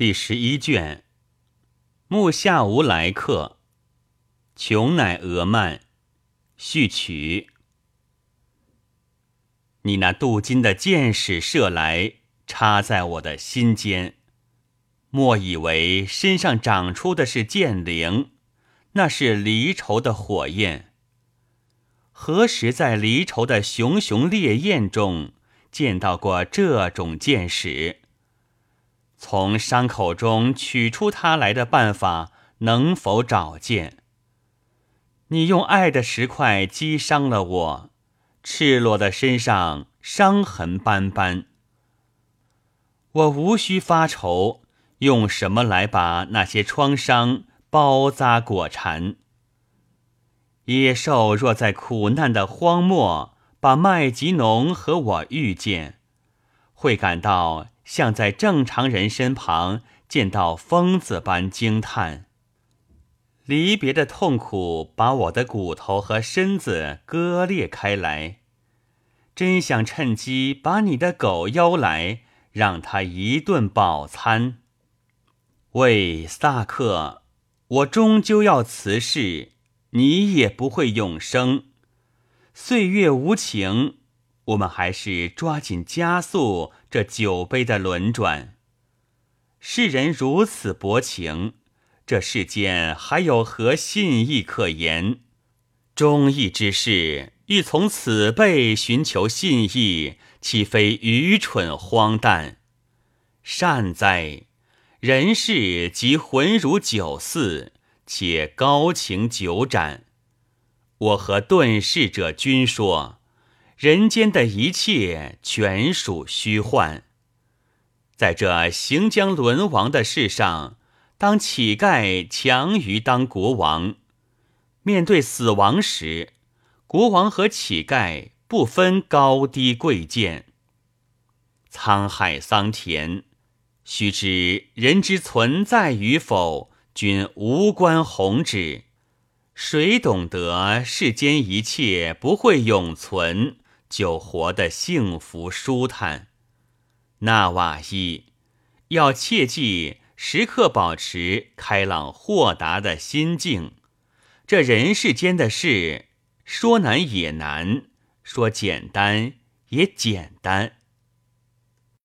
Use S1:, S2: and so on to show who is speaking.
S1: 第十一卷，木下无来客，穷乃俄曼，序曲。你那镀金的箭矢射来，插在我的心间，莫以为身上长出的是剑灵，那是离愁的火焰。何时在离愁的熊熊烈焰中见到过这种箭矢？从伤口中取出它来的办法，能否找见？你用爱的石块击伤了我，赤裸的身上伤痕斑斑。我无需发愁，用什么来把那些创伤包扎裹缠？野兽若在苦难的荒漠把麦吉农和我遇见，会感到。像在正常人身旁见到疯子般惊叹，离别的痛苦把我的骨头和身子割裂开来。真想趁机把你的狗邀来，让他一顿饱餐。喂，萨克，我终究要辞世，你也不会永生。岁月无情。我们还是抓紧加速这酒杯的轮转。世人如此薄情，这世间还有何信义可言？忠义之士欲从此辈寻求信义，岂非愚蠢荒诞？善哉！人世即浑如酒肆，且高情酒盏。我和遁世者均说。人间的一切全属虚幻，在这行将沦亡的世上，当乞丐强于当国王。面对死亡时，国王和乞丐不分高低贵贱。沧海桑田，须知人之存在与否，均无关宏旨。谁懂得世间一切不会永存？就活得幸福舒坦。纳瓦伊要切记，时刻保持开朗豁达的心境。这人世间的事，说难也难，说简单也简单。